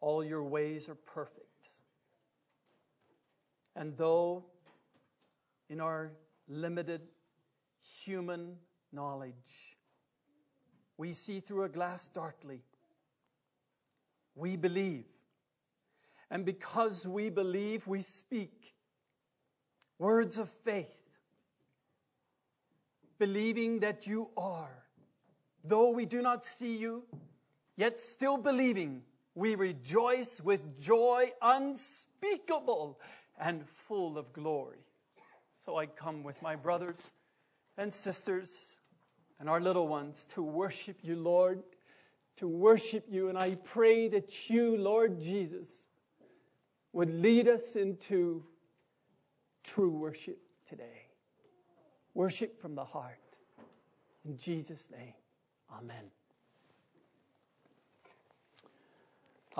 all your ways are perfect. And though in our limited human knowledge, we see through a glass darkly, we believe. And because we believe, we speak words of faith, believing that you are. Though we do not see you, yet still believing, we rejoice with joy unspeakable and full of glory. So I come with my brothers and sisters and our little ones to worship you, Lord, to worship you. And I pray that you, Lord Jesus, would lead us into true worship today. Worship from the heart. In Jesus' name, amen.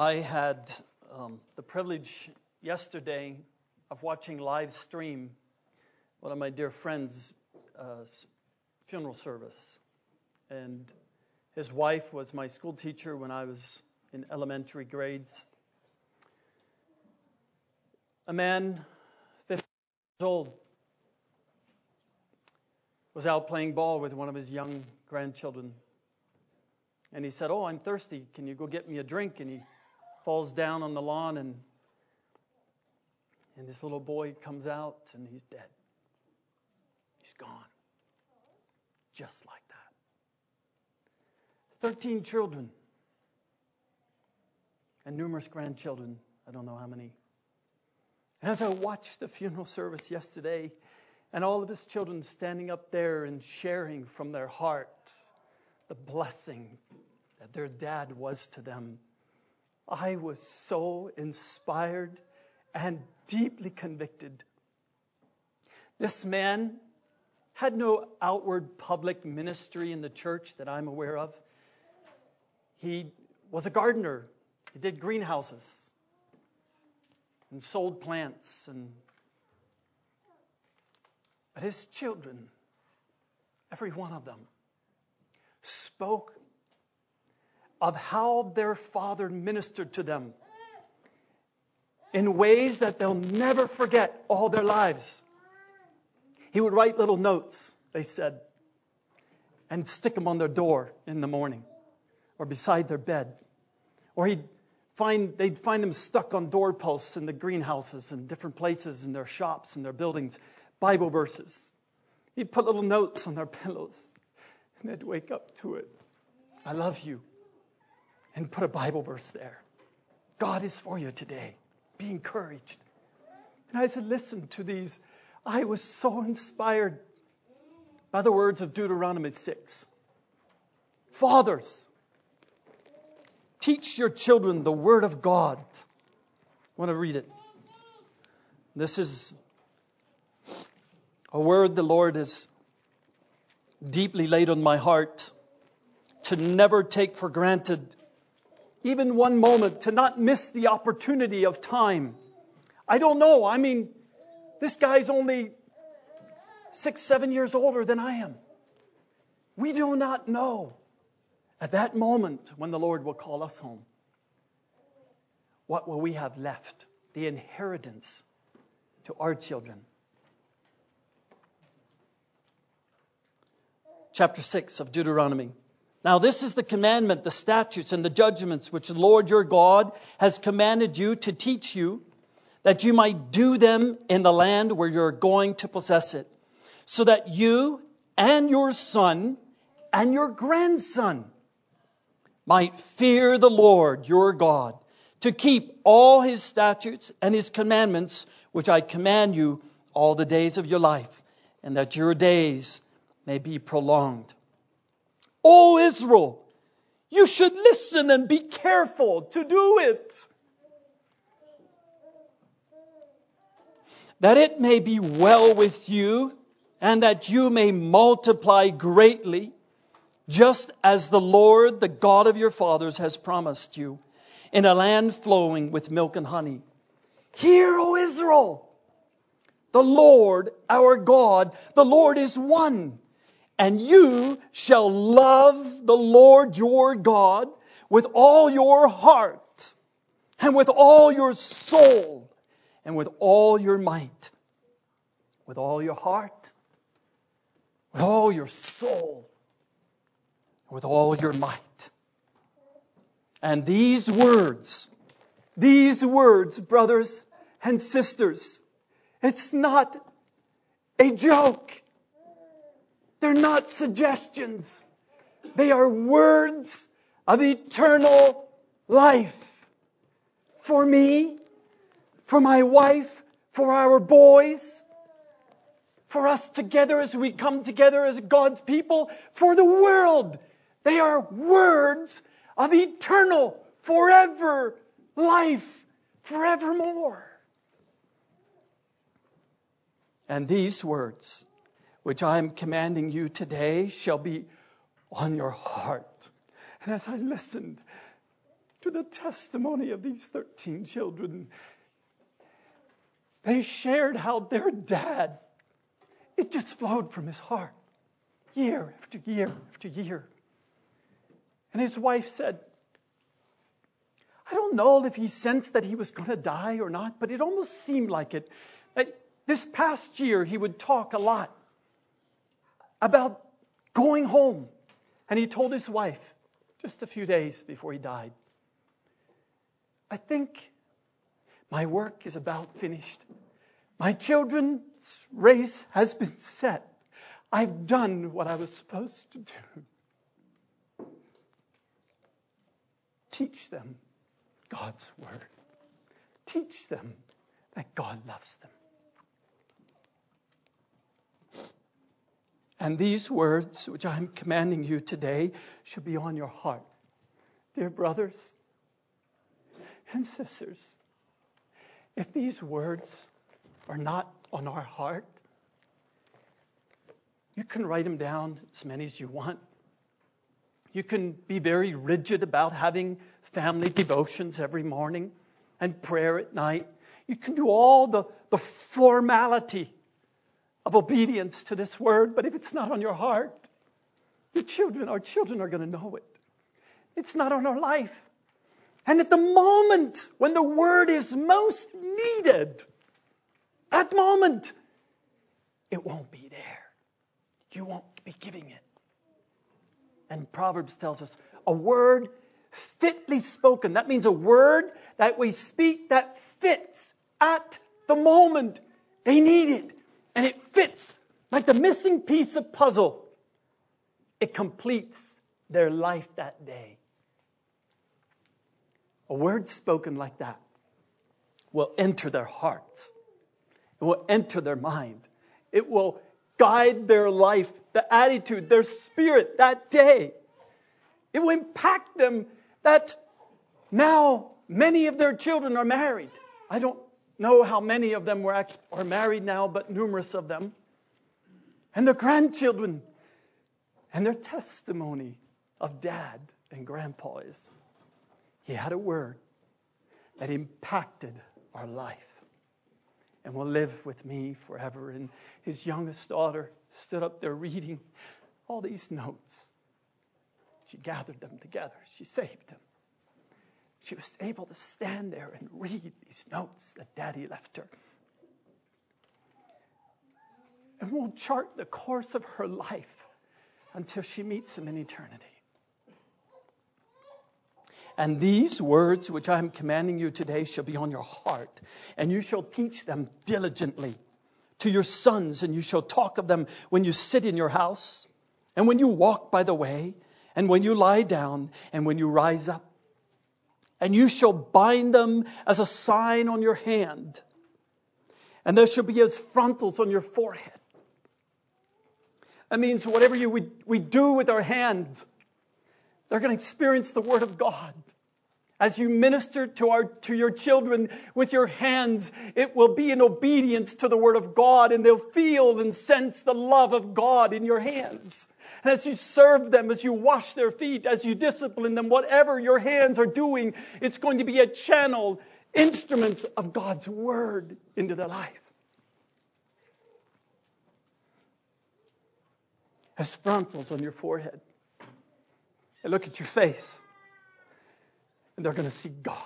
I had um, the privilege yesterday of watching live stream one of my dear friends' uh, funeral service. And his wife was my school teacher when I was in elementary grades. A man, 50 years old, was out playing ball with one of his young grandchildren. And he said, Oh, I'm thirsty. Can you go get me a drink? And he falls down on the lawn and and this little boy comes out and he's dead. He's gone. Just like that. 13 children and numerous grandchildren. I don't know how many. And as I watched the funeral service yesterday, and all of his children standing up there and sharing from their heart the blessing that their dad was to them, I was so inspired and deeply convicted. This man had no outward public ministry in the church that I'm aware of. He was a gardener. He did greenhouses and sold plants and but his children, every one of them, spoke of how their father ministered to them in ways that they'll never forget all their lives. He would write little notes, they said, and stick them on their door in the morning or beside their bed. Or he'd find, they'd find them stuck on doorposts in the greenhouses and different places in their shops and their buildings, Bible verses. He'd put little notes on their pillows and they'd wake up to it. I love you. And put a Bible verse there. God is for you today. Be encouraged. And as I listened to these, I was so inspired by the words of Deuteronomy 6. Fathers, teach your children the word of God. I want to read it. This is a word the Lord has deeply laid on my heart to never take for granted even one moment, to not miss the opportunity of time. I don't know. I mean, this guy's only six, seven years older than I am. We do not know at that moment when the Lord will call us home. What will we have left? The inheritance to our children. Chapter 6 of Deuteronomy. Now, this is the commandment, the statutes, and the judgments which the Lord your God has commanded you to teach you, that you might do them in the land where you're going to possess it, so that you and your son and your grandson might fear the Lord your God, to keep all his statutes and his commandments, which I command you all the days of your life, and that your days may be prolonged. O Israel, you should listen and be careful to do it. That it may be well with you and that you may multiply greatly, just as the Lord, the God of your fathers, has promised you, in a land flowing with milk and honey. Hear, O Israel, the Lord our God, the Lord is one and you shall love the Lord your God with all your heart and with all your soul and with all your might, with all your heart, with all your soul, with all your might. And these words, these words, brothers and sisters, it's not a joke. They're not suggestions. They are words of eternal life. For me, for my wife, for our boys, for us together as we come together as God's people, for the world. They are words of eternal, forever life, forevermore. And these words, which I am commanding you today, shall be on your heart. And as I listened to the testimony of these 13 children, they shared how their dad, it just flowed from his heart, year after year after year. And his wife said, I don't know if he sensed that he was going to die or not, but it almost seemed like it. That this past year he would talk a lot about going home. And he told his wife just a few days before he died, I think my work is about finished. My children's race has been set. I've done what I was supposed to do. Teach them God's Word. Teach them that God loves them. And these words, which I'm commanding you today, should be on your heart. Dear brothers and sisters, if these words are not on our heart, you can write them down as many as you want. You can be very rigid about having family devotions every morning and prayer at night. You can do all the, the formality of obedience to this word, but if it's not on your heart, your children, our children are going to know it. It's not on our life. And at the moment when the word is most needed, that moment, it won't be there. You won't be giving it. And Proverbs tells us a word fitly spoken. That means a word that we speak that fits at the moment. They need it. And it fits like the missing piece of puzzle. It completes their life that day. A word spoken like that will enter their hearts. It will enter their mind. It will guide their life, the attitude, their spirit that day. It will impact them that now many of their children are married. I don't know how many of them were actually, are married now, but numerous of them. And their grandchildren and their testimony of dad and grandpa is he had a word that impacted our life and will live with me forever. And his youngest daughter stood up there reading all these notes. She gathered them together, she saved them. She was able to stand there and read these notes that Daddy left her. And will chart the course of her life until she meets him in eternity. And these words which I am commanding you today shall be on your heart, and you shall teach them diligently to your sons, and you shall talk of them when you sit in your house, and when you walk by the way, and when you lie down, and when you rise up. And you shall bind them as a sign on your hand, and there shall be as frontals on your forehead. That means whatever you, we, we do with our hands, they're going to experience the Word of God. As you minister to, our, to your children with your hands, it will be in obedience to the Word of God, and they'll feel and sense the love of God in your hands. And as you serve them, as you wash their feet, as you discipline them, whatever your hands are doing, it's going to be a channel, instruments of God's Word into their life. As frontals on your forehead. They look at your face and they're going to see God.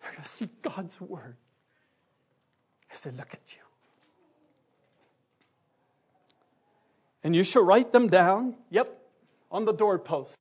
They're going to see God's word as they look at you. And you shall write them down, yep, on the doorpost.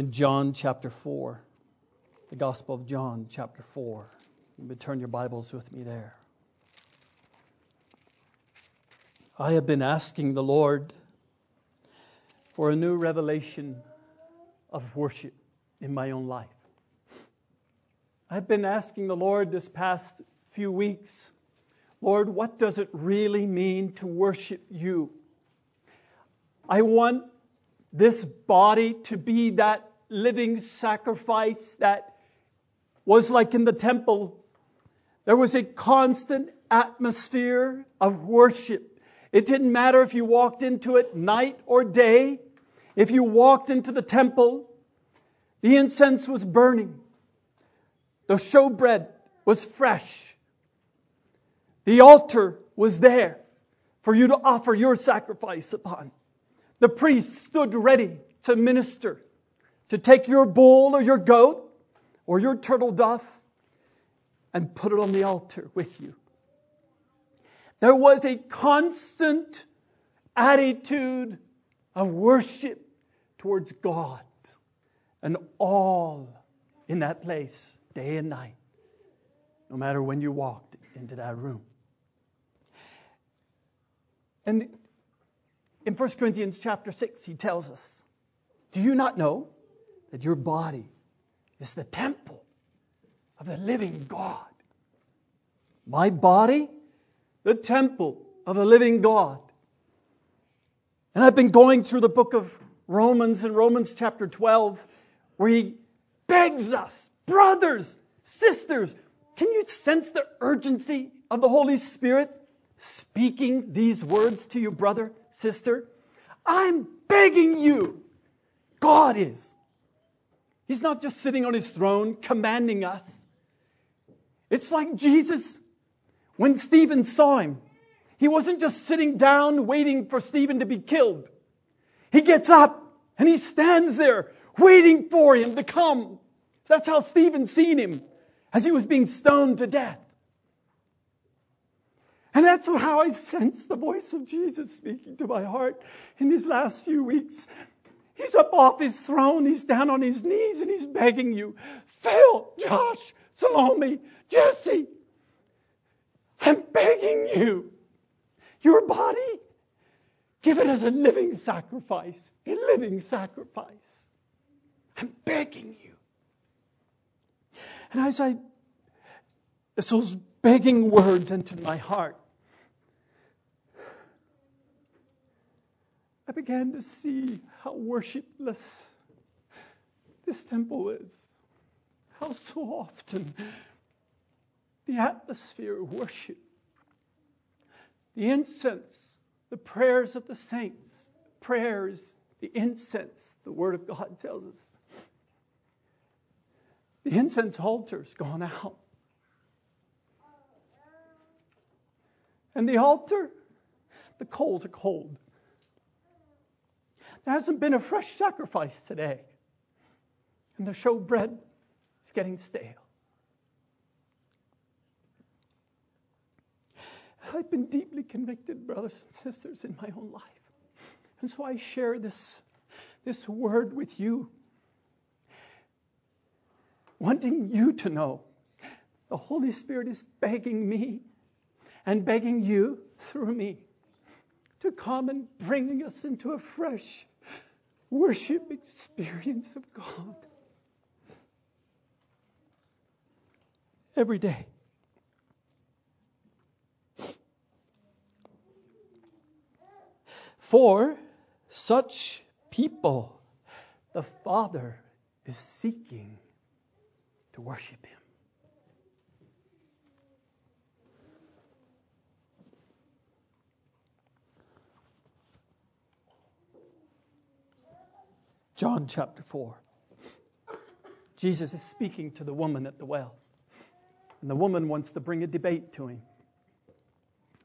In John chapter 4, the Gospel of John chapter 4. You may turn your Bibles with me there. I have been asking the Lord for a new revelation of worship in my own life. I've been asking the Lord this past few weeks, Lord, what does it really mean to worship you? I want this body to be that living sacrifice that was like in the temple. There was a constant atmosphere of worship. It didn't matter if you walked into it night or day. If you walked into the temple, the incense was burning. The showbread was fresh. The altar was there for you to offer your sacrifice upon. The priest stood ready to minister to take your bull or your goat or your turtle dove and put it on the altar with you. There was a constant attitude of worship towards God and all in that place, day and night, no matter when you walked into that room. And in 1 Corinthians chapter 6, he tells us, Do you not know that your body is the temple of the living God. My body, the temple of the living God. And I've been going through the book of Romans in Romans chapter 12, where he begs us, brothers, sisters, can you sense the urgency of the Holy Spirit speaking these words to you, brother, sister? I'm begging you. God is. He's not just sitting on his throne commanding us. It's like Jesus, when Stephen saw him, he wasn't just sitting down waiting for Stephen to be killed. He gets up and he stands there waiting for him to come. That's how Stephen seen him as he was being stoned to death. And that's how I sense the voice of Jesus speaking to my heart in these last few weeks. He's up off his throne. He's down on his knees and he's begging you, Phil, Josh, Salome, Jesse, I'm begging you. Your body, give it as a living sacrifice, a living sacrifice. I'm begging you. And as I, as those begging words entered my heart, I began to see how worshipless this temple is. How so often the atmosphere of worship, the incense, the prayers of the saints, prayers, the incense, the Word of God tells us. The incense altar's gone out. And the altar, the coals are cold. There hasn't been a fresh sacrifice today. And the showbread is getting stale. I've been deeply convicted, brothers and sisters, in my own life. And so I share this, this word with you, wanting you to know the Holy Spirit is begging me and begging you through me to come and bring us into a fresh worship experience of God every day. For such people, the Father is seeking to worship Him. John chapter 4. Jesus is speaking to the woman at the well. And the woman wants to bring a debate to him.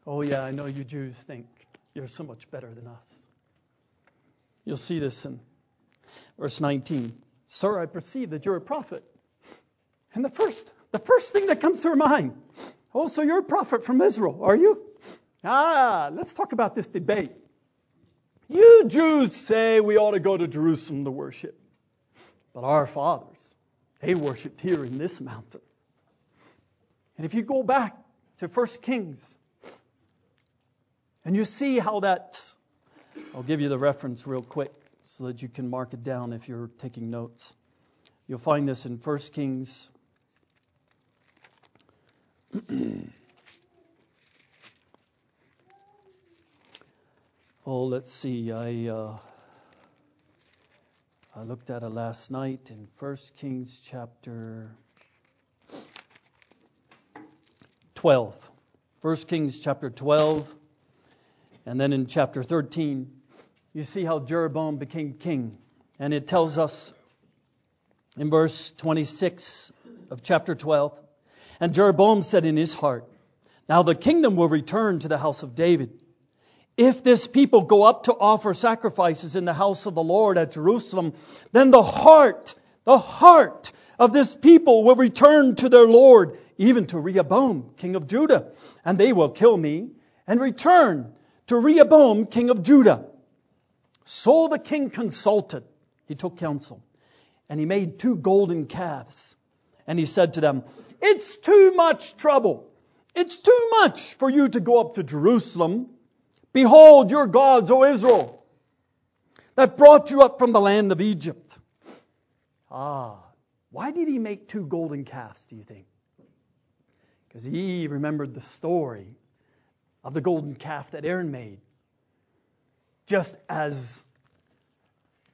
Oh, yeah, I know you Jews think you're so much better than us. You'll see this in verse 19. Sir, I perceive that you're a prophet. And the first, the first thing that comes to her mind, oh, so you're a prophet from Israel, are you? Ah, let's talk about this debate. You Jews say we ought to go to Jerusalem to worship. But our fathers, they worshiped here in this mountain. And if you go back to 1 Kings, and you see how that, I'll give you the reference real quick so that you can mark it down if you're taking notes. You'll find this in 1 Kings. oh, let's see. I uh, I looked at it last night in 1 Kings chapter 12. 1 Kings chapter 12. And then in chapter 13, you see how Jeroboam became king. And it tells us in verse 26 of chapter 12 And Jeroboam said in his heart, Now the kingdom will return to the house of David. If this people go up to offer sacrifices in the house of the Lord at Jerusalem, then the heart, the heart of this people will return to their Lord, even to Rehoboam, king of Judah, and they will kill me and return to Rehoboam, king of Judah. So the king consulted. He took counsel. And he made two golden calves. And he said to them, It's too much trouble. It's too much for you to go up to Jerusalem. Behold your gods, O Israel, that brought you up from the land of Egypt. Ah, why did he make two golden calves, do you think? Because he remembered the story of the golden calf that Aaron made. Just as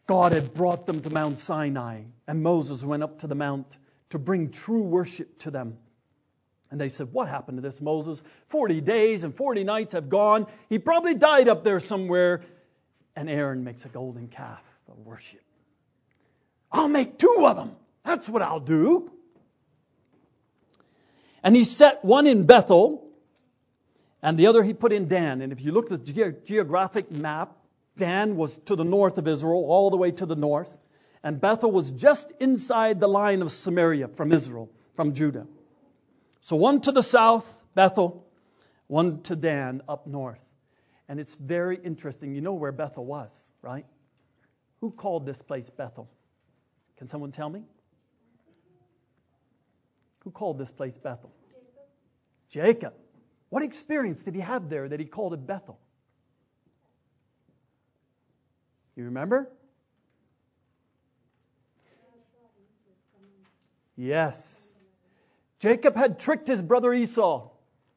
God had brought them to Mount Sinai, and Moses went up to the mount to bring true worship to them. And they said, What happened to this Moses? 40 days and 40 nights have gone. He probably died up there somewhere. And Aaron makes a golden calf of worship. I'll make two of them. That's what I'll do. And he set one in Bethel and the other he put in Dan. And if you look at the ge- geographic map, Dan was to the north of Israel, all the way to the north, and Bethel was just inside the line of Samaria from Israel, from Judah. So one to the south, Bethel, one to Dan up north. And it's very interesting. You know where Bethel was, right? Who called this place Bethel? Can someone tell me? Who called this place Bethel? Jacob. Jacob. What experience did he have there that he called it Bethel? You remember? Yes. Jacob had tricked his brother Esau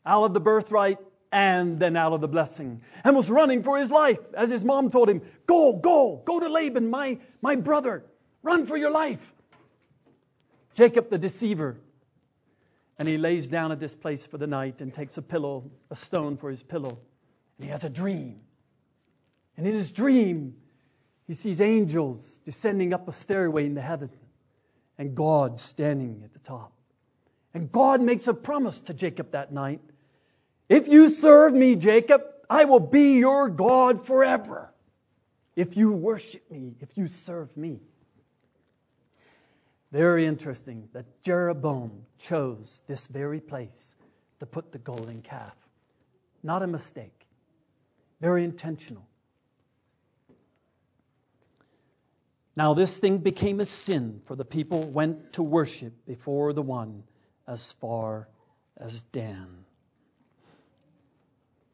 out of the birthright and then out of the blessing and was running for his life as his mom told him, Go, go, go to Laban, my, my brother. Run for your life. Jacob the deceiver and he lays down at this place for the night and takes a pillow, a stone for his pillow. And he has a dream. And in his dream, he sees angels descending up a stairway into heaven and God standing at the top. And God makes a promise to Jacob that night. If you serve me, Jacob, I will be your God forever. If you worship me, if you serve me. Very interesting that Jeroboam chose this very place to put the golden calf. Not a mistake. Very intentional. Now, this thing became a sin, for the people went to worship before the one as far as Dan.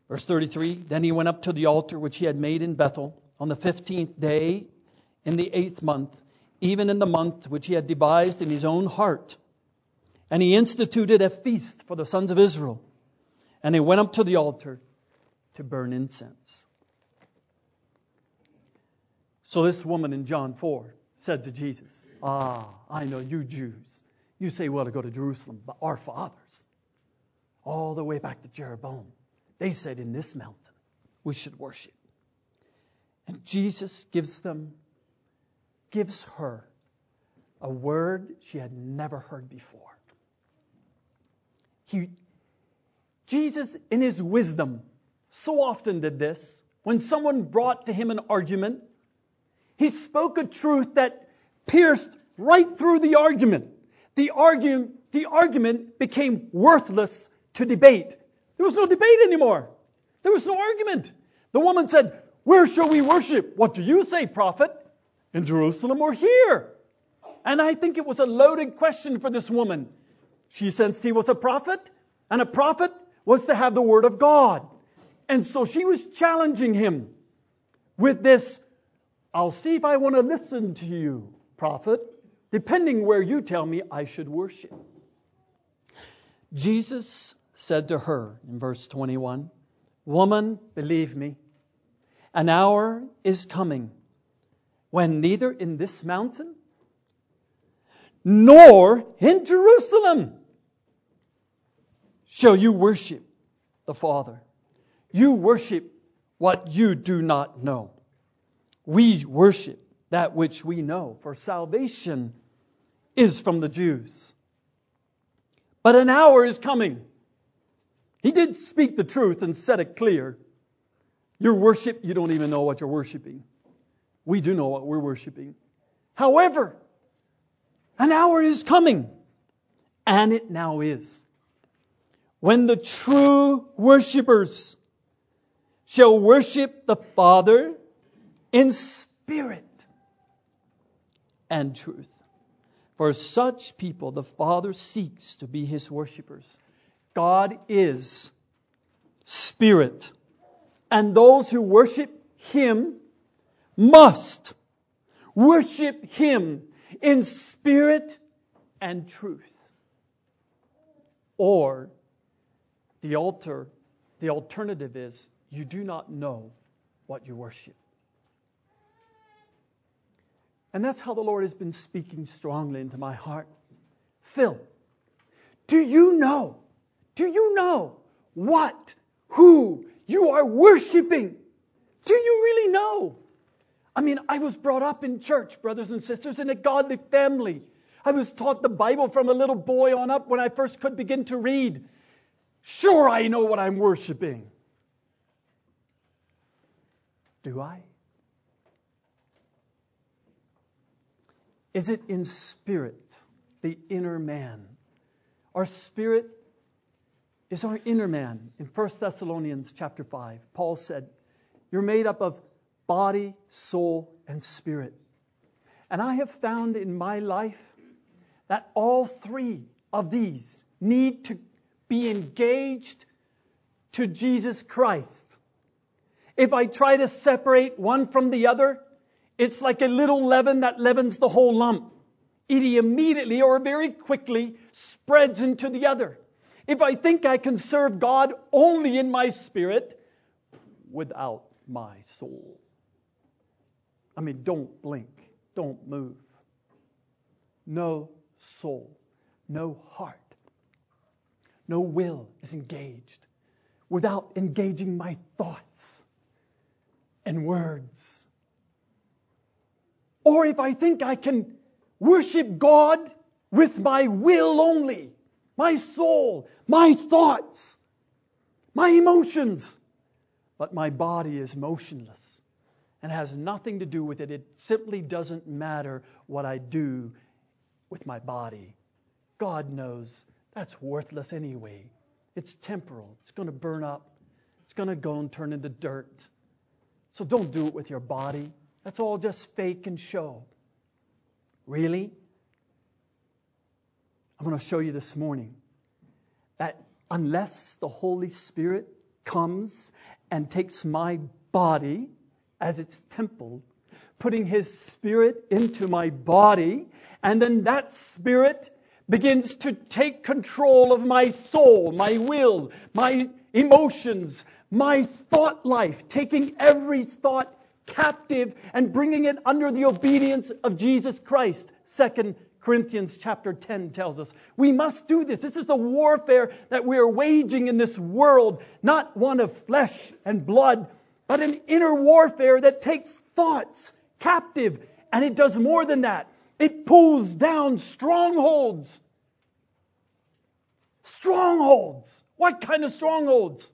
Verse 33 Then he went up to the altar which he had made in Bethel on the fifteenth day in the eighth month even in the month which he had devised in his own heart. And he instituted a feast for the sons of Israel. And he went up to the altar to burn incense. So this woman in John 4 said to Jesus, Ah, I know you Jews. You say, well, to go to Jerusalem, but our fathers, all the way back to Jeroboam, they said, in this mountain we should worship. And Jesus gives them, gives her a word she had never heard before. He, Jesus, in his wisdom, so often did this. When someone brought to him an argument, he spoke a truth that pierced right through the argument. The argument, the argument became worthless to debate. There was no debate anymore. There was no argument. The woman said, Where shall we worship? What do you say, prophet? In Jerusalem or here? And I think it was a loaded question for this woman. She sensed he was a prophet, and a prophet was to have the word of God. And so she was challenging him with this I'll see if I want to listen to you, prophet, depending where you tell me I should worship. Jesus said to her in verse 21 Woman, believe me, an hour is coming when neither in this mountain nor in Jerusalem shall you worship the Father. You worship what you do not know. We worship that which we know, for salvation is from the Jews. But an hour is coming. He did speak the truth and set it clear. Your worship, you don't even know what you're worshiping. We do know what we're worshiping. However, an hour is coming, and it now is, when the true worshippers shall worship the Father in spirit and truth. For such people, the Father seeks to be his worshippers. God is spirit, and those who worship him must worship him in spirit and truth. Or the altar, the alternative is you do not know what you worship. And that's how the Lord has been speaking strongly into my heart. Phil, do you know? Do you know what, who you are worshiping? Do you really know? I mean, I was brought up in church, brothers and sisters, in a godly family. I was taught the Bible from a little boy on up when I first could begin to read. Sure, I know what I'm worshiping. Do I? Is it in spirit, the inner man? Our spirit is our inner man. In 1 Thessalonians chapter 5, Paul said, You're made up of body, soul, and spirit. And I have found in my life that all three of these need to be engaged to Jesus Christ. If I try to separate one from the other, it's like a little leaven that leavens the whole lump. It immediately or very quickly spreads into the other. If I think I can serve God only in my spirit without my soul. I mean, don't blink, don't move. No soul, no heart, no will is engaged without engaging my thoughts and words or if I think I can worship God with my will only, my soul, my thoughts, my emotions, but my body is motionless and has nothing to do with it. It simply doesn't matter what I do with my body. God knows that's worthless anyway. It's temporal, it's going to burn up, it's going to go and turn into dirt. So don't do it with your body. That's all just fake and show. Really? I'm going to show you this morning that unless the Holy Spirit comes and takes my body as its temple, putting His Spirit into my body, and then that Spirit begins to take control of my soul, my will, my emotions, my thought life, taking every thought captive and bringing it under the obedience of Jesus Christ. Second Corinthians chapter 10 tells us. We must do this. This is the warfare that we are waging in this world, not one of flesh and blood, but an inner warfare that takes thoughts captive. And it does more than that. It pulls down strongholds. Strongholds. What kind of strongholds?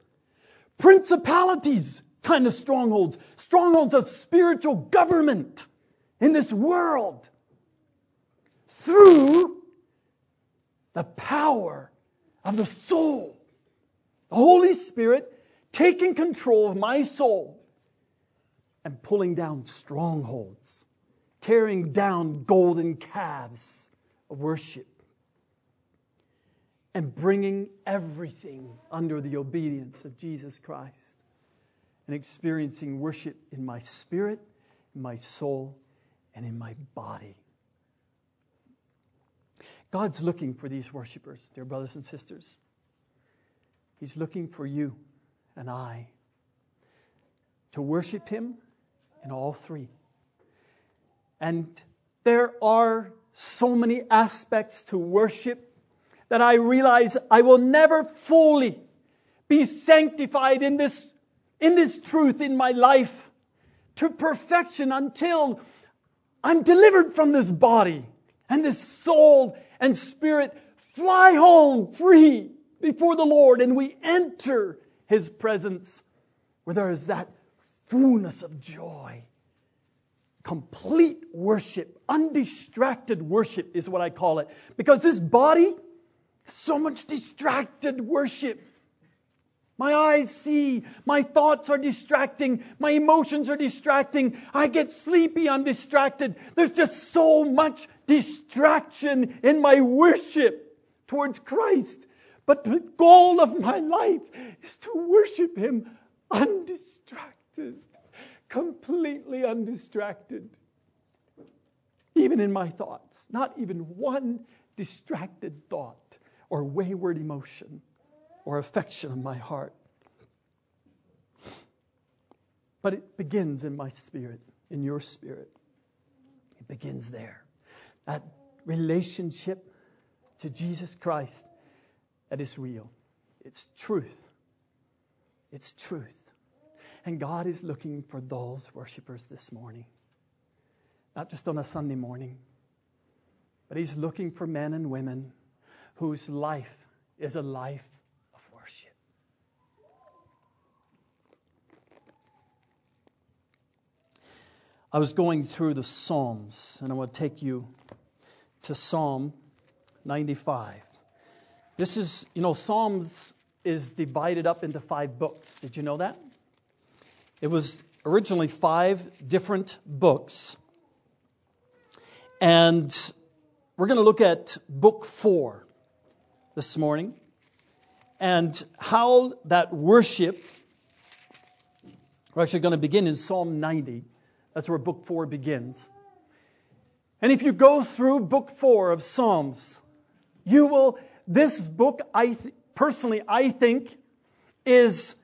Principalities kind of strongholds. Strongholds of spiritual government in this world through the power of the soul. The Holy Spirit taking control of my soul and pulling down strongholds, tearing down golden calves of worship, and bringing everything under the obedience of Jesus Christ and experiencing worship in my spirit, in my soul, and in my body. God's looking for these worshipers, dear brothers and sisters. He's looking for you and I to worship Him in all three. And there are so many aspects to worship that I realize I will never fully be sanctified in this, in this truth in my life to perfection until I'm delivered from this body and this soul and spirit fly home free before the Lord and we enter His presence where there is that fullness of joy. Complete worship, undistracted worship is what I call it. Because this body, so much distracted worship. My eyes see. My thoughts are distracting. My emotions are distracting. I get sleepy. I'm distracted. There's just so much distraction in my worship towards Christ. But the goal of my life is to worship Him undistracted, completely undistracted. Even in my thoughts, not even one distracted thought or wayward emotion or affection of my heart. But it begins in my spirit, in your spirit. It begins there. That relationship to Jesus Christ that is real. It's truth. It's truth. And God is looking for those worshipers this morning. Not just on a Sunday morning, but He's looking for men and women whose life is a life of worship. I was going through the Psalms, and I want to take you to Psalm 95. This is, you know, Psalms is divided up into five books. Did you know that? It was originally five different books. And we're going to look at book four this morning and how that worship, we're actually going to begin in Psalm 90. That's where book four begins. And if you go through book four of Psalms, you will, this book, I th- personally, I think, is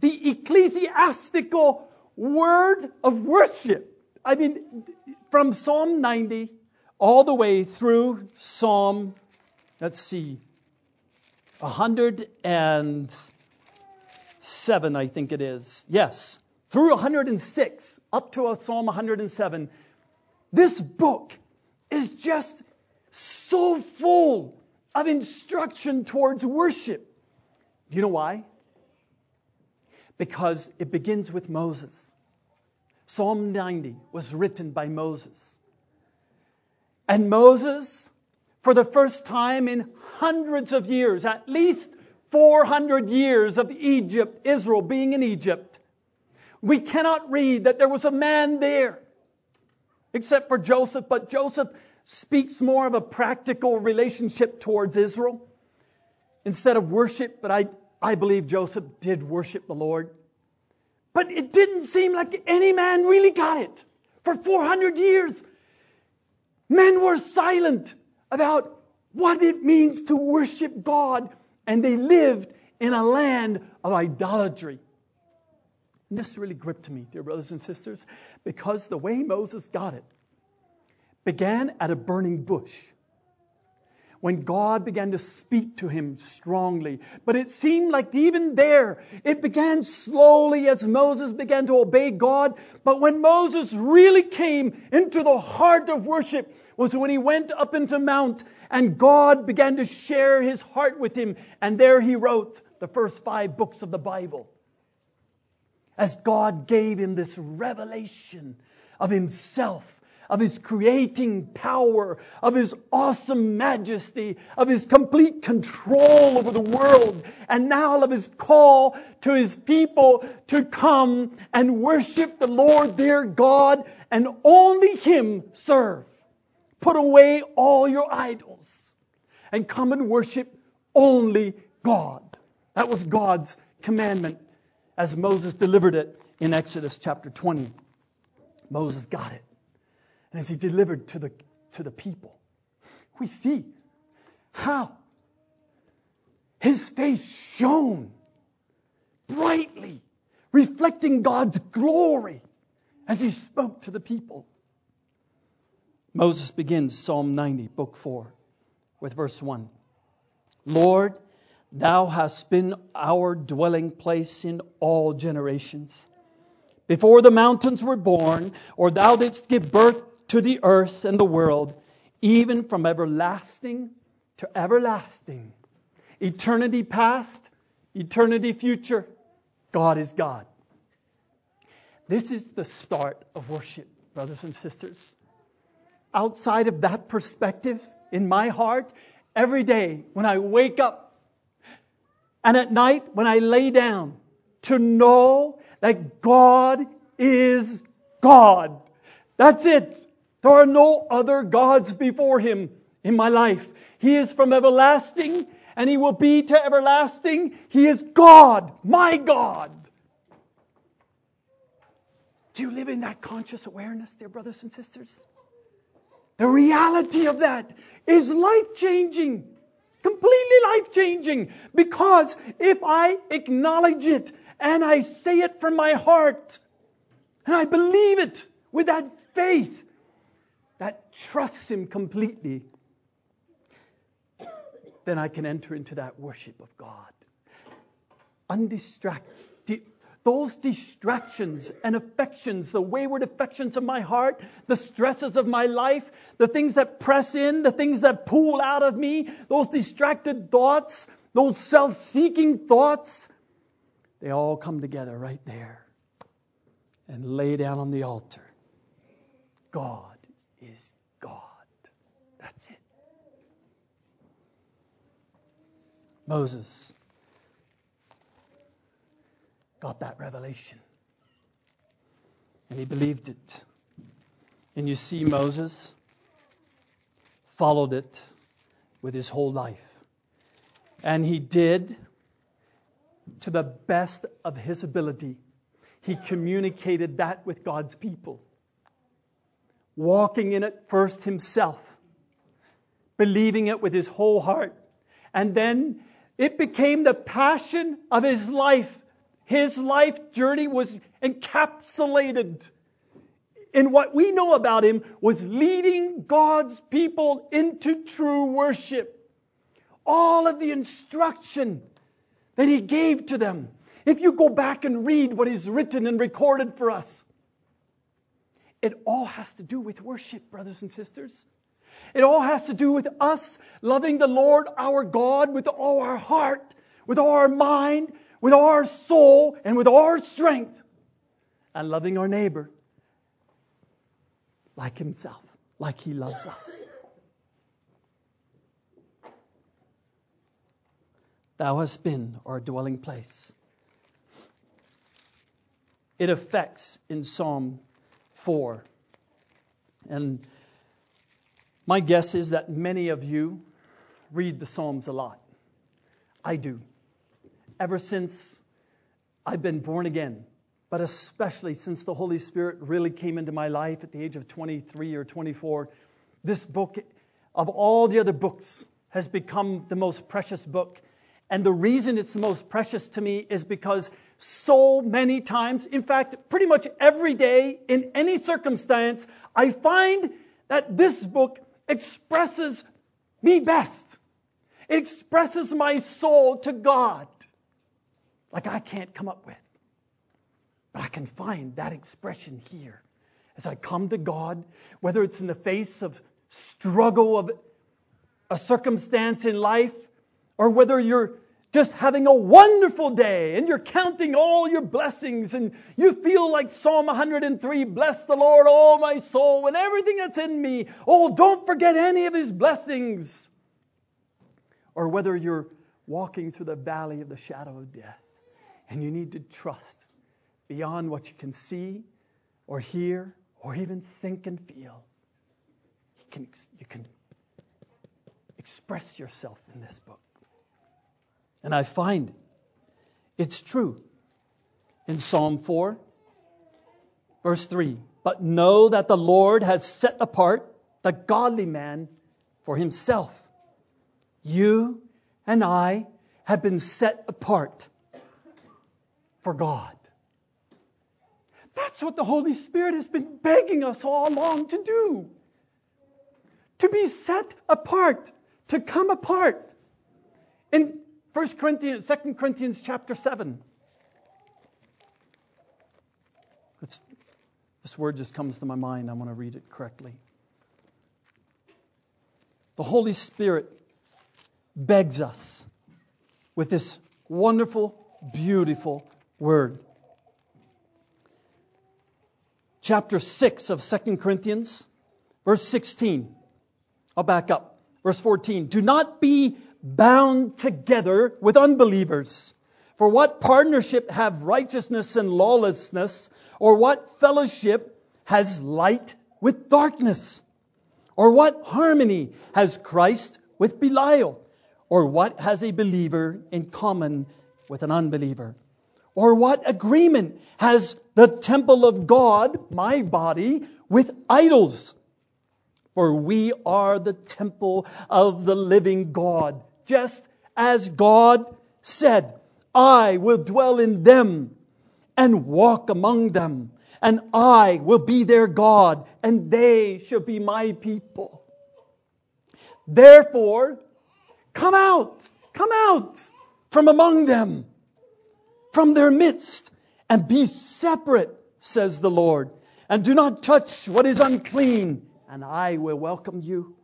the ecclesiastical word of worship. I mean, from Psalm 90 all the way through Psalm let's see, 107, I think it is. Yes, through 106 up to Psalm 107. This book is just so full of instruction towards worship. Do you know why? Because it begins with Moses. Psalm 90 was written by Moses. And Moses for the first time in hundreds of years, at least 400 years of Egypt, Israel being in Egypt, we cannot read that there was a man there, except for Joseph, but Joseph speaks more of a practical relationship towards Israel instead of worship, but I, I believe Joseph did worship the Lord. But it didn't seem like any man really got it. For 400 years, men were silent about what it means to worship God, and they lived in a land of idolatry. And this really gripped me, dear brothers and sisters, because the way Moses got it, began at a burning bush when God began to speak to him strongly. But it seemed like even there, it began slowly as Moses began to obey God. But when Moses really came into the heart of worship was when he went up into Mount and God began to share his heart with him. And there he wrote the first five books of the Bible. As God gave him this revelation of himself of His creating power, of His awesome majesty, of His complete control over the world, and now of His call to His people to come and worship the Lord their God and only Him serve. Put away all your idols and come and worship only God. That was God's commandment as Moses delivered it in Exodus chapter 20. Moses got it and as he delivered to the, to the people, we see how his face shone brightly, reflecting God's glory as he spoke to the people. Moses begins Psalm 90, Book 4, with verse 1. Lord, thou hast been our dwelling place in all generations. Before the mountains were born, or thou didst give birth to the earth and the world, even from everlasting to everlasting. Eternity past, eternity future, God is God. This is the start of worship, brothers and sisters. Outside of that perspective, in my heart, every day when I wake up and at night when I lay down, to know that God is God. That's it. There are no other gods before him in my life. He is from everlasting and he will be to everlasting. He is God, my God. Do you live in that conscious awareness, dear brothers and sisters? The reality of that is life changing, completely life changing, because if I acknowledge it and I say it from my heart and I believe it with that faith, that trusts Him completely, then I can enter into that worship of God. Undistract, those distractions and affections, the wayward affections of my heart, the stresses of my life, the things that press in, the things that pull out of me, those distracted thoughts, those self seeking thoughts, they all come together right there and lay down on the altar. God is God. That's it. Moses got that revelation. And he believed it. And you see, Moses followed it with his whole life. And he did to the best of his ability. He communicated that with God's people walking in it first himself, believing it with his whole heart. And then it became the passion of his life. His life journey was encapsulated in what we know about him was leading God's people into true worship. All of the instruction that he gave to them. If you go back and read what is written and recorded for us, it all has to do with worship, brothers and sisters. It all has to do with us loving the Lord our God with all our heart, with all our mind, with our soul, and with our strength, and loving our neighbor like himself, like he loves us. Thou hast been our dwelling place. It affects in Psalm 4. And my guess is that many of you read the Psalms a lot. I do. Ever since I've been born again, but especially since the Holy Spirit really came into my life at the age of 23 or 24, this book, of all the other books, has become the most precious book. And the reason it's the most precious to me is because so many times. In fact, pretty much every day, in any circumstance, I find that this book expresses me best. It expresses my soul to God like I can't come up with. But I can find that expression here as I come to God, whether it's in the face of struggle of a circumstance in life, or whether you're just having a wonderful day and you're counting all your blessings and you feel like Psalm 103, bless the Lord, all my soul, and everything that's in me. Oh, don't forget any of his blessings. Or whether you're walking through the valley of the shadow of death and you need to trust beyond what you can see or hear or even think and feel. You can, you can express yourself in this book. And I find it's true. In Psalm 4, verse 3 But know that the Lord has set apart the godly man for himself. You and I have been set apart for God. That's what the Holy Spirit has been begging us all along to do. To be set apart, to come apart. In 1 Corinthians, 2 Corinthians chapter 7. It's, this word just comes to my mind. I want to read it correctly. The Holy Spirit begs us with this wonderful, beautiful word. Chapter 6 of 2 Corinthians, verse 16. I'll back up. Verse 14. Do not be bound together with unbelievers. For what partnership have righteousness and lawlessness? Or what fellowship has light with darkness? Or what harmony has Christ with Belial? Or what has a believer in common with an unbeliever? Or what agreement has the temple of God, my body, with idols? For we are the temple of the living God just as God said, I will dwell in them and walk among them, and I will be their God, and they shall be my people. Therefore, come out, come out from among them, from their midst, and be separate, says the Lord, and do not touch what is unclean, and I will welcome you.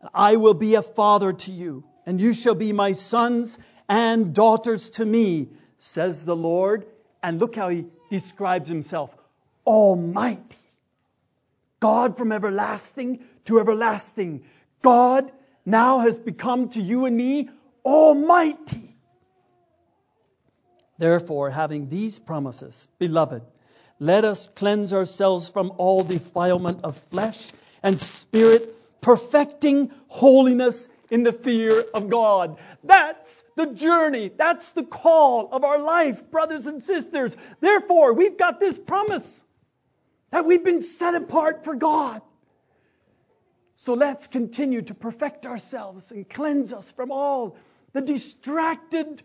And I will be a father to you, and you shall be my sons and daughters to me, says the Lord. And look how he describes himself Almighty. God from everlasting to everlasting. God now has become to you and me Almighty. Therefore, having these promises, beloved, let us cleanse ourselves from all defilement of flesh and spirit perfecting holiness in the fear of God. That's the journey. That's the call of our life, brothers and sisters. Therefore, we've got this promise that we've been set apart for God. So let's continue to perfect ourselves and cleanse us from all the distracted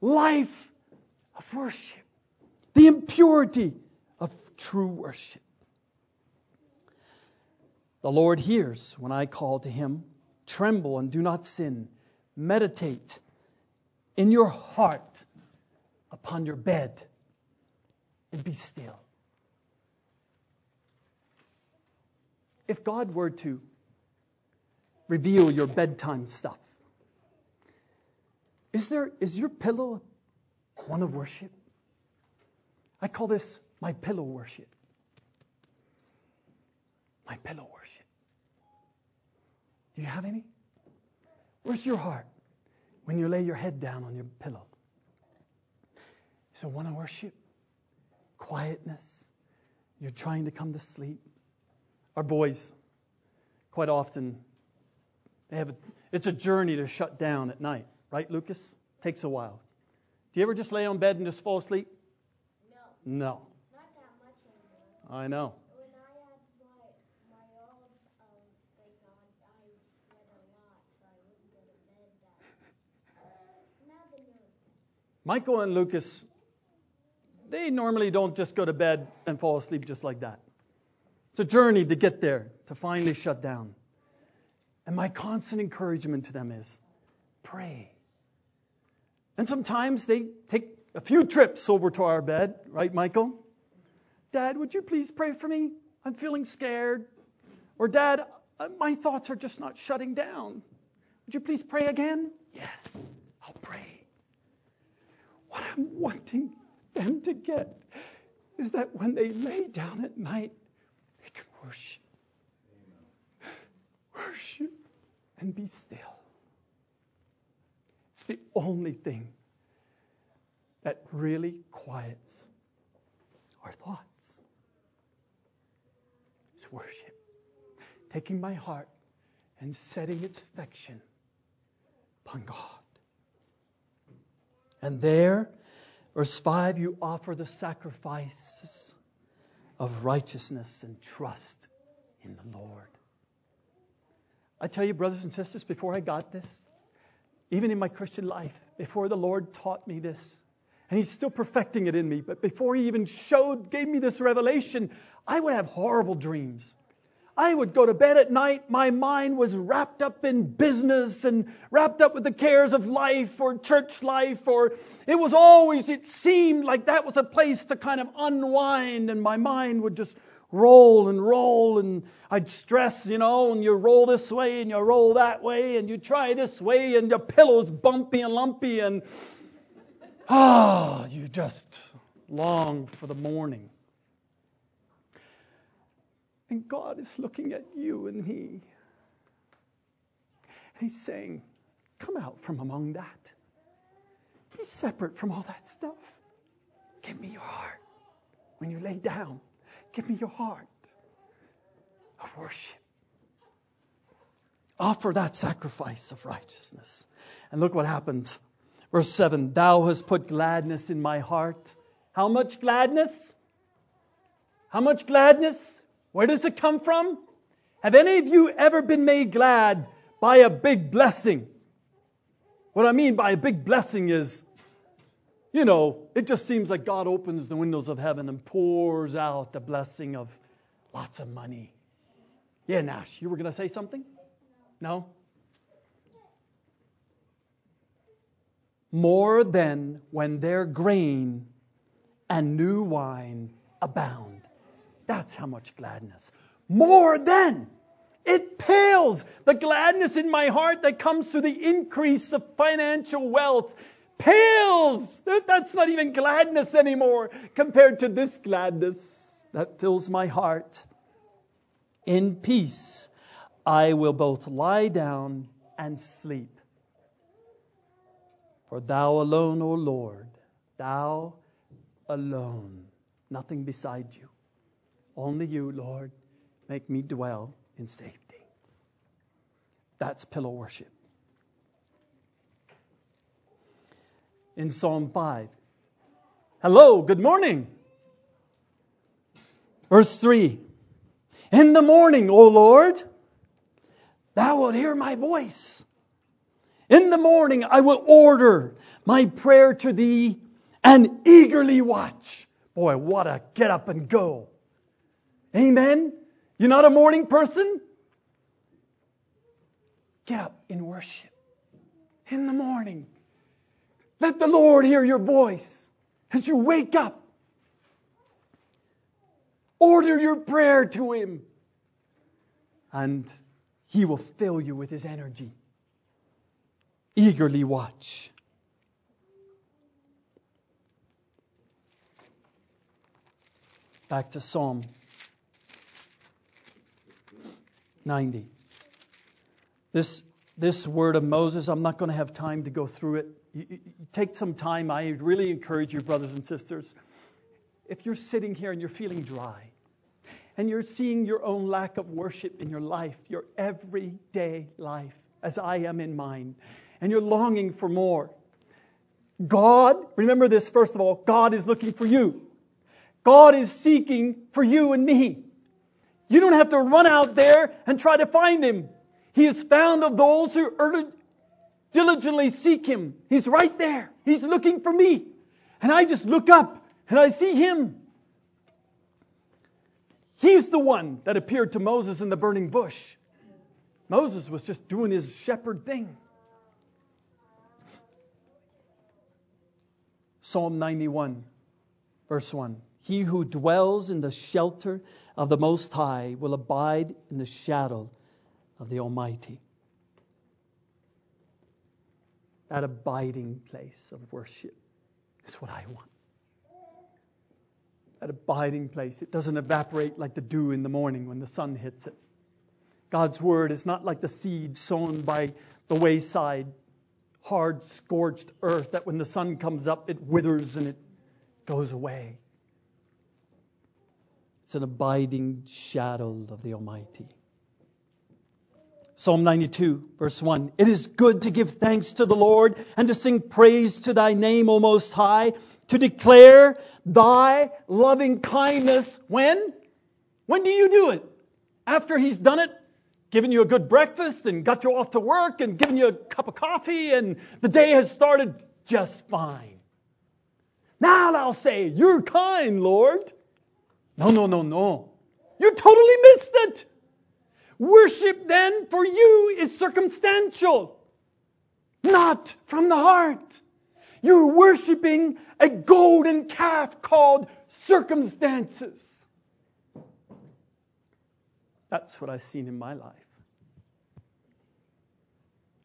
life of worship, the impurity of true worship. The Lord hears when I call to him. Tremble and do not sin. Meditate in your heart upon your bed and be still. If God were to reveal your bedtime stuff, is there is your pillow one of worship? I call this my pillow worship my pillow worship. Do you have any? Where's your heart when you lay your head down on your pillow? So, want to worship? Quietness. You're trying to come to sleep. Our boys, quite often, they have a, it's a journey to shut down at night, right, Lucas? Takes a while. Do you ever just lay on bed and just fall asleep? No. No. Not that much anymore. I know. Michael and Lucas, they normally don't just go to bed and fall asleep just like that. It's a journey to get there, to finally shut down. And my constant encouragement to them is pray. And sometimes they take a few trips over to our bed, right, Michael? Dad, would you please pray for me? I'm feeling scared. Or, Dad, uh, my thoughts are just not shutting down. Would you please pray again? Yes, I'll pray. What I'm wanting them to get is that when they lay down at night, they can worship. Worship and be still. It's the only thing that really quiets our thoughts. It's worship. Taking my heart and setting its affection upon God. And there, verse 5, you offer the sacrifices of righteousness and trust in the Lord. I tell you, brothers and sisters, before I got this, even in my Christian life, before the Lord taught me this, and He's still perfecting it in me, but before He even showed, gave me this revelation, I would have horrible dreams. I would go to bed at night, my mind was wrapped up in business and wrapped up with the cares of life or church life, or it was always, it seemed like that was a place to kind of unwind, and my mind would just roll and roll, and I'd stress, you know, and you roll this way and you roll that way, and you try this way, and your pillow's bumpy and lumpy, and ah, you just long for the morning. And God is looking at you and me. And He's saying, Come out from among that. Be separate from all that stuff. Give me your heart. When you lay down, give me your heart of worship. Offer that sacrifice of righteousness. And look what happens. Verse 7 Thou hast put gladness in my heart. How much gladness? How much gladness? Where does it come from? Have any of you ever been made glad by a big blessing? What I mean by a big blessing is, you know, it just seems like God opens the windows of heaven and pours out the blessing of lots of money. Yeah, Nash, you were going to say something? No? More than when their grain and new wine abound. That's how much gladness. More than. It pales. The gladness in my heart that comes through the increase of financial wealth pales. That's not even gladness anymore compared to this gladness that fills my heart. In peace, I will both lie down and sleep. For thou alone, O Lord, thou alone, nothing beside you. Only you, Lord, make me dwell in safety. That's pillow worship. In Psalm 5. Hello, good morning. Verse 3. In the morning, O Lord, thou wilt hear my voice. In the morning, I will order my prayer to thee and eagerly watch. Boy, what a get up and go. Amen? You're not a morning person? Get up in worship in the morning. Let the Lord hear your voice as you wake up. Order your prayer to Him, and He will fill you with His energy. Eagerly watch. Back to Psalm 90. This, this word of Moses, I'm not going to have time to go through it. You, you, take some time. I really encourage you, brothers and sisters. If you're sitting here and you're feeling dry, and you're seeing your own lack of worship in your life, your everyday life, as I am in mine, and you're longing for more, God, remember this first of all, God is looking for you. God is seeking for you and me. You don't have to run out there and try to find him. He is found of those who diligently seek him. He's right there. He's looking for me. And I just look up and I see him. He's the one that appeared to Moses in the burning bush. Moses was just doing his shepherd thing. Psalm 91, verse 1. He who dwells in the shelter of the Most High will abide in the shadow of the Almighty. That abiding place of worship is what I want. That abiding place. It doesn't evaporate like the dew in the morning when the sun hits it. God's word is not like the seed sown by the wayside, hard, scorched earth that when the sun comes up, it withers and it goes away. It's an abiding shadow of the Almighty. Psalm 92, verse 1. It is good to give thanks to the Lord and to sing praise to thy name, O Most High, to declare thy loving kindness. When? When do you do it? After he's done it? Given you a good breakfast and got you off to work and given you a cup of coffee and the day has started just fine. Now I'll say, You're kind, Lord. No, no, no, no. You totally missed it. Worship then for you is circumstantial, not from the heart. You're worshiping a golden calf called circumstances. That's what I've seen in my life.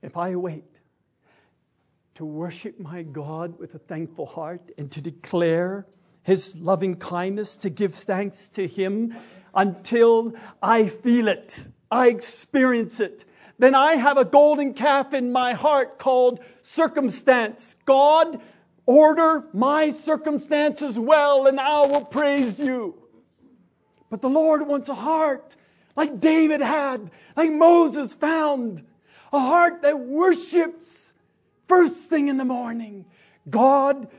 If I wait to worship my God with a thankful heart and to declare his loving kindness, to give thanks to Him until I feel it, I experience it. Then I have a golden calf in my heart called circumstance. God, order my circumstances well and I will praise you. But the Lord wants a heart like David had, like Moses found, a heart that worships first thing in the morning. God,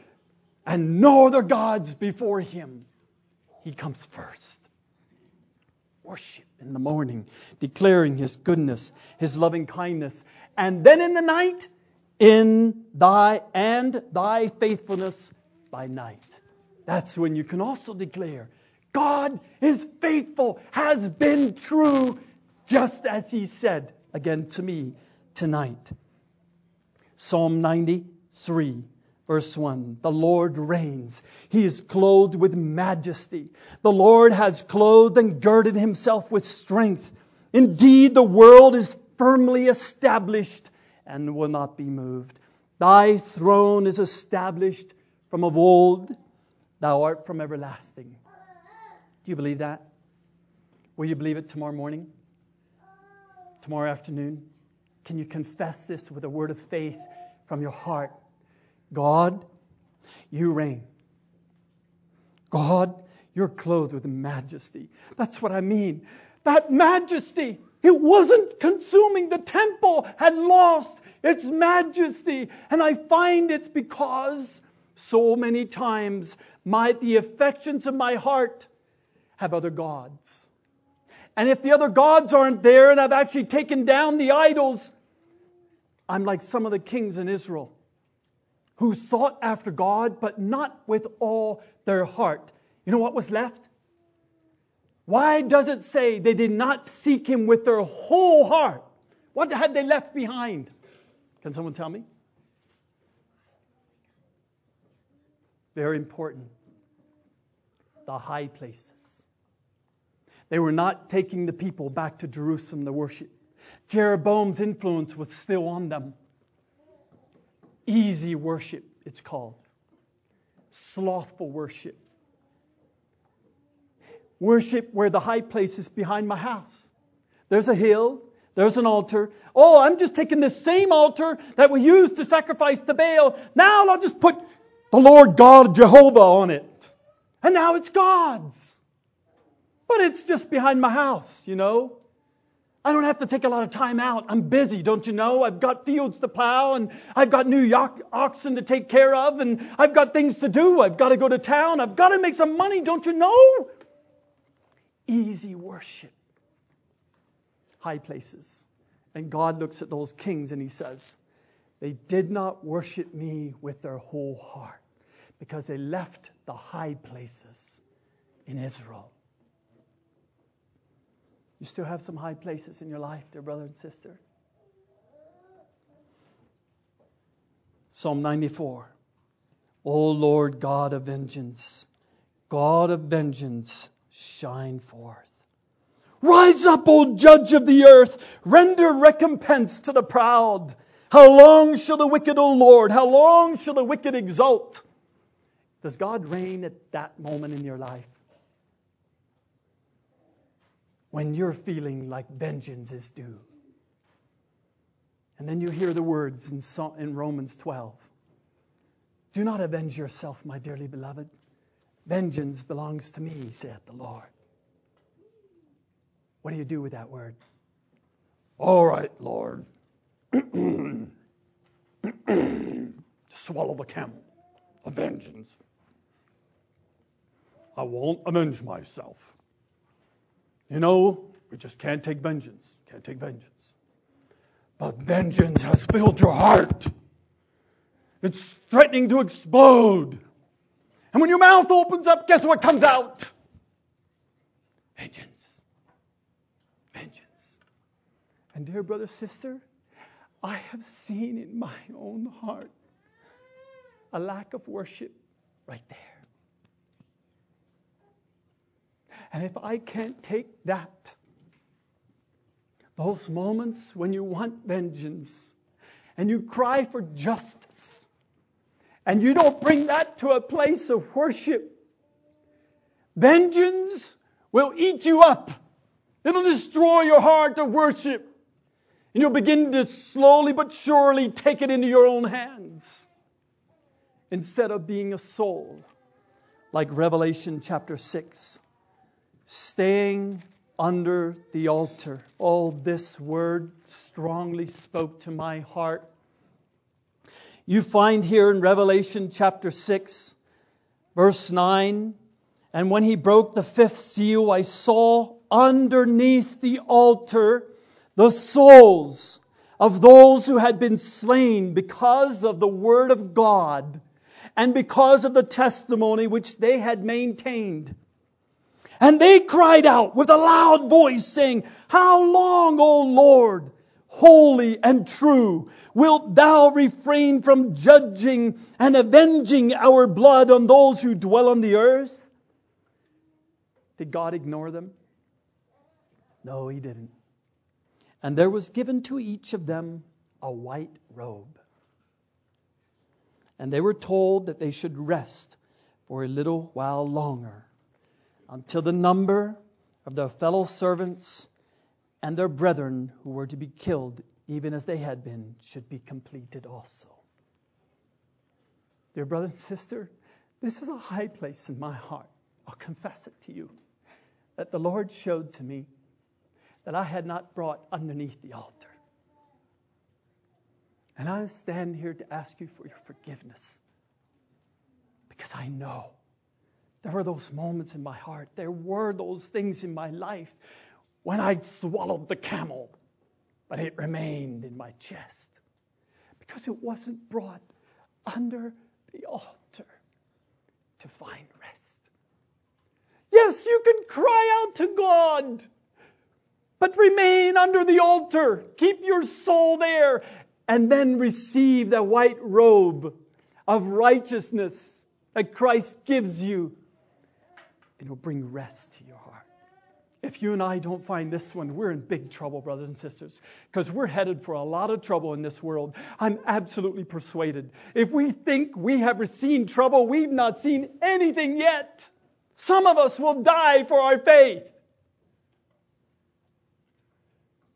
and no other gods before him. He comes first. Worship in the morning, declaring his goodness, his loving kindness, and then in the night, in thy and thy faithfulness by night. That's when you can also declare, God is faithful, has been true, just as he said again to me tonight. Psalm 93 Verse 1 The Lord reigns. He is clothed with majesty. The Lord has clothed and girded himself with strength. Indeed, the world is firmly established and will not be moved. Thy throne is established from of old. Thou art from everlasting. Do you believe that? Will you believe it tomorrow morning? Tomorrow afternoon? Can you confess this with a word of faith from your heart? God, you reign. God, you're clothed with majesty. That's what I mean. That majesty, it wasn't consuming. The temple had lost its majesty. And I find it's because so many times my, the affections of my heart have other gods. And if the other gods aren't there and I've actually taken down the idols, I'm like some of the kings in Israel who sought after God, but not with all their heart. You know what was left? Why does it say they did not seek him with their whole heart? What had they left behind? Can someone tell me? Very important. The high places. They were not taking the people back to Jerusalem to worship. Jeroboam's influence was still on them. Easy worship, it's called. Slothful worship. Worship where the high place is behind my house. There's a hill, there's an altar. Oh, I'm just taking the same altar that we used to sacrifice to Baal. Now I'll just put the Lord God Jehovah on it. And now it's God's. But it's just behind my house, you know. I don't have to take a lot of time out. I'm busy, don't you know? I've got fields to plow and I've got new oxen to take care of and I've got things to do. I've got to go to town. I've got to make some money, don't you know? Easy worship. High places. And God looks at those kings and he says, they did not worship me with their whole heart because they left the high places in Israel. You still have some high places in your life, dear brother and sister. Psalm 94. O Lord God of vengeance, God of vengeance, shine forth. Rise up, O judge of the earth, render recompense to the proud. How long shall the wicked, O Lord, how long shall the wicked exult? Does God reign at that moment in your life? When you're feeling like vengeance is due. And then you hear the words in, Romans 12 Do not avenge yourself, my dearly beloved. Vengeance belongs to me, saith the Lord. What do you do with that word? All right, Lord. Swallow the camel. A vengeance. I won't avenge myself. You know, we just can't take vengeance. Can't take vengeance. But vengeance has filled your heart. It's threatening to explode. And when your mouth opens up, guess what comes out? Vengeance. Vengeance. And dear brother, sister, I have seen in my own heart a lack of worship right there. And if I can't take that, those moments when you want vengeance and you cry for justice, and you don't bring that to a place of worship, vengeance will eat you up. It'll destroy your heart of worship. And you'll begin to slowly but surely take it into your own hands instead of being a soul like Revelation chapter 6, staying under the altar. Oh, this word strongly spoke to my heart. You find here in Revelation chapter 6, verse 9, and when he broke the fifth seal, I saw underneath the altar the souls of those who had been slain because of the word of God and because of the testimony which they had maintained. And they cried out with a loud voice saying, How long, O Lord, holy and true, wilt thou refrain from judging and avenging our blood on those who dwell on the earth? Did God ignore them? No, he didn't. And there was given to each of them a white robe. And they were told that they should rest for a little while longer until the number of their fellow servants and their brethren who were to be killed, even as they had been, should be completed also. Dear brother and sister, this is a high place in my heart. I'll confess it to you that the Lord showed to me that I had not brought underneath the altar. And I stand here to ask you for your forgiveness because I know there were those moments in my heart, there were those things in my life when I swallowed the camel, but it remained in my chest because it wasn't brought under the altar to find rest. Yes, you can cry out to God but remain under the altar. Keep your soul there and then receive the white robe of righteousness that Christ gives you. And it'll bring rest to your heart. If you and I don't find this one, we're in big trouble, brothers and sisters, because we're headed for a lot of trouble in this world. I'm absolutely persuaded. If we think we have seen trouble, we've not seen anything yet. Some of us will die for our faith.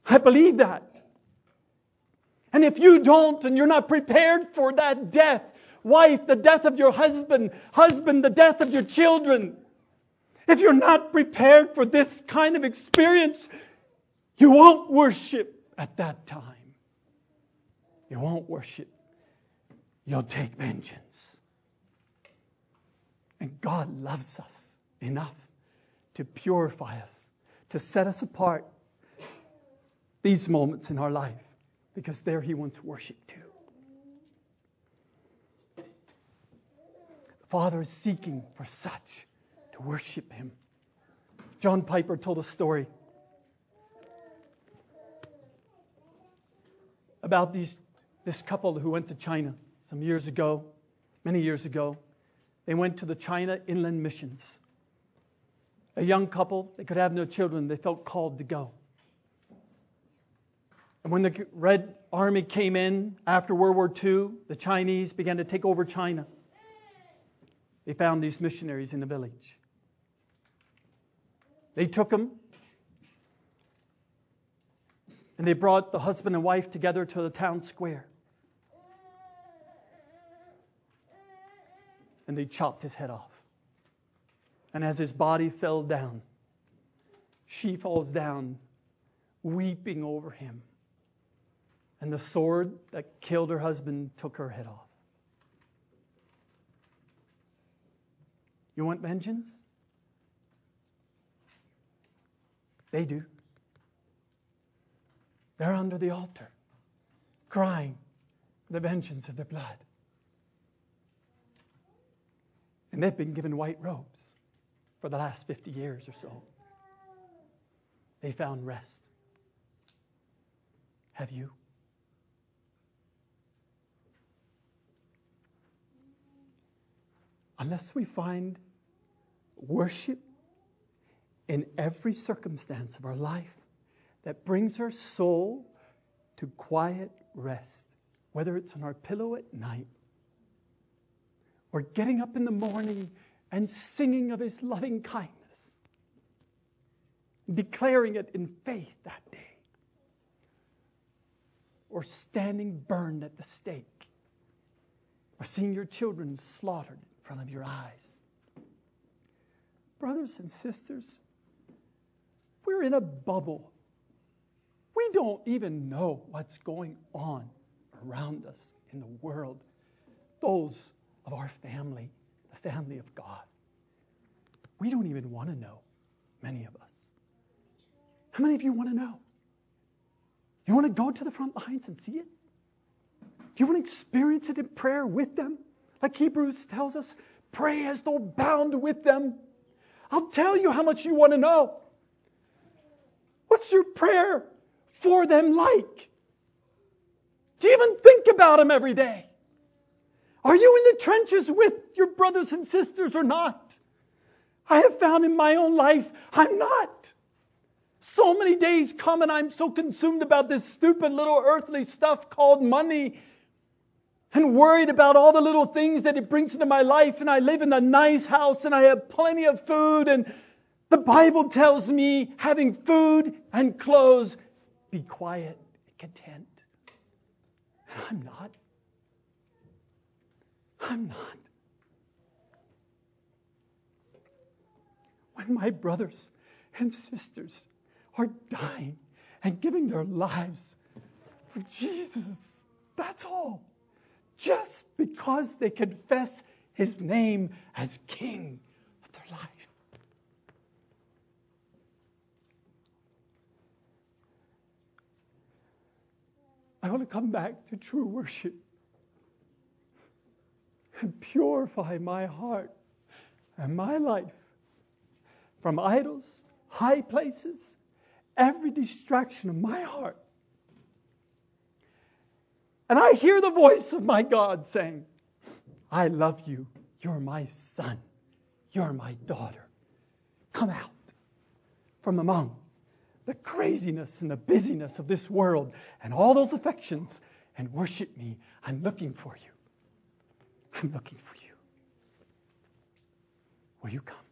I believe that. And if you don't and you're not prepared for that death, wife, the death of your husband, husband, the death of your children, if you're not prepared for this kind of experience, you won't worship at that time. You won't worship. You'll take vengeance. And God loves us enough to purify us, to set us apart these moments in our life because there He wants worship too. The Father is seeking for such worship Him. John Piper told a story about these, this couple who went to China some years ago, many years ago. They went to the China Inland Missions. A young couple, they could have no children, they felt called to go. And when the Red Army came in after World War II, the Chinese began to take over China. They found these missionaries in the village. They took him and they brought the husband and wife together to the town square. And they chopped his head off. And as his body fell down, she falls down, weeping over him. And the sword that killed her husband took her head off. You want vengeance? They do. They're under the altar, crying the vengeance of their blood. And they've been given white robes for the last 50 years or so. They found rest. Have you? Unless we find worship in every circumstance of our life that brings our soul to quiet rest, whether it's on our pillow at night or getting up in the morning and singing of His loving kindness, declaring it in faith that day, or standing burned at the stake, or seeing your children slaughtered in front of your eyes. Brothers and sisters, we're in a bubble. We don't even know what's going on around us in the world. Those of our family, the family of God. We don't even want to know, many of us. How many of you want to know? You want to go to the front lines and see it? Do you want to experience it in prayer with them? Like Hebrews tells us, pray as though bound with them. I'll tell you how much you want to know. What's your prayer for them like? Do you even think about them every day? Are you in the trenches with your brothers and sisters or not? I have found in my own life, I'm not. So many days come and I'm so consumed about this stupid little earthly stuff called money and worried about all the little things that it brings into my life. And I live in a nice house and I have plenty of food. And the Bible tells me having food and clothes, be quiet and content. And I'm not. I'm not. When my brothers and sisters are dying and giving their lives for Jesus, that's all. Just because they confess his name as King of their life. I want to come back to true worship and purify my heart and my life from idols, high places, every distraction of my heart. And I hear the voice of my God saying, I love you. You're my son. You're my daughter. Come out from among the craziness and the busyness of this world and all those affections and worship me. I'm looking for you. I'm looking for you. Will you come?